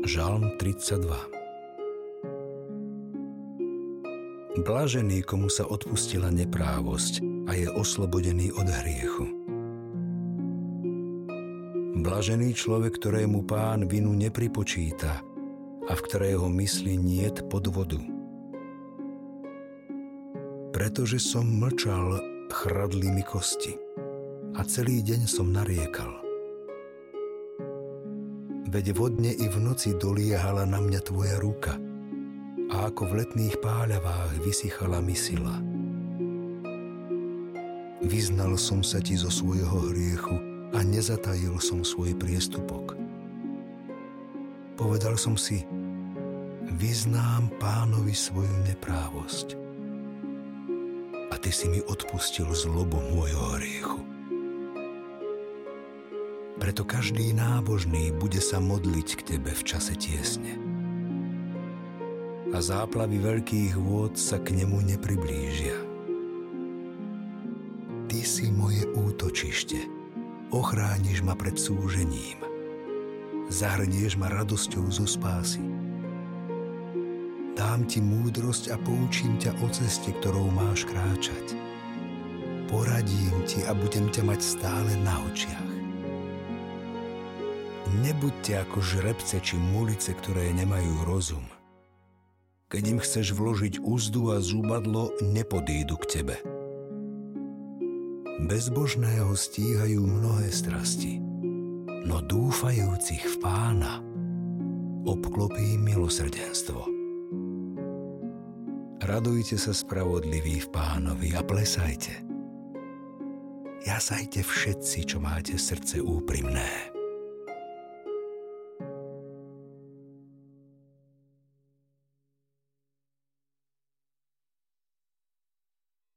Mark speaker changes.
Speaker 1: Žalm 32 Blažený, komu sa odpustila neprávosť a je oslobodený od hriechu. Blažený človek, ktorému pán vinu nepripočíta a v ktorého mysli niet podvodu. Pretože som mlčal, chradli mi kosti a celý deň som nariekal – veď vodne i v noci doliehala na mňa tvoja ruka a ako v letných páľavách vysychala mi sila. Vyznal som sa ti zo svojho hriechu a nezatajil som svoj priestupok. Povedal som si, vyznám pánovi svoju neprávosť. A ty si mi odpustil zlobu môjho hriechu. Preto každý nábožný bude sa modliť k Tebe v čase tiesne. A záplavy veľkých vôd sa k nemu nepriblížia. Ty si moje útočište, ochrániš ma pred súžením, zahrnieš ma radosťou zo spásy. Dám ti múdrosť a poučím ťa o ceste, ktorou máš kráčať. Poradím ti a budem ťa mať stále na očiach. Nebuďte ako žrebce či mulice, ktoré nemajú rozum. Keď im chceš vložiť úzdu a zúbadlo, nepodídu k tebe. Bezbožného stíhajú mnohé strasti, no dúfajúcich v pána obklopí milosrdenstvo. Radujte sa spravodliví v pánovi a plesajte. Jasajte všetci, čo máte srdce úprimné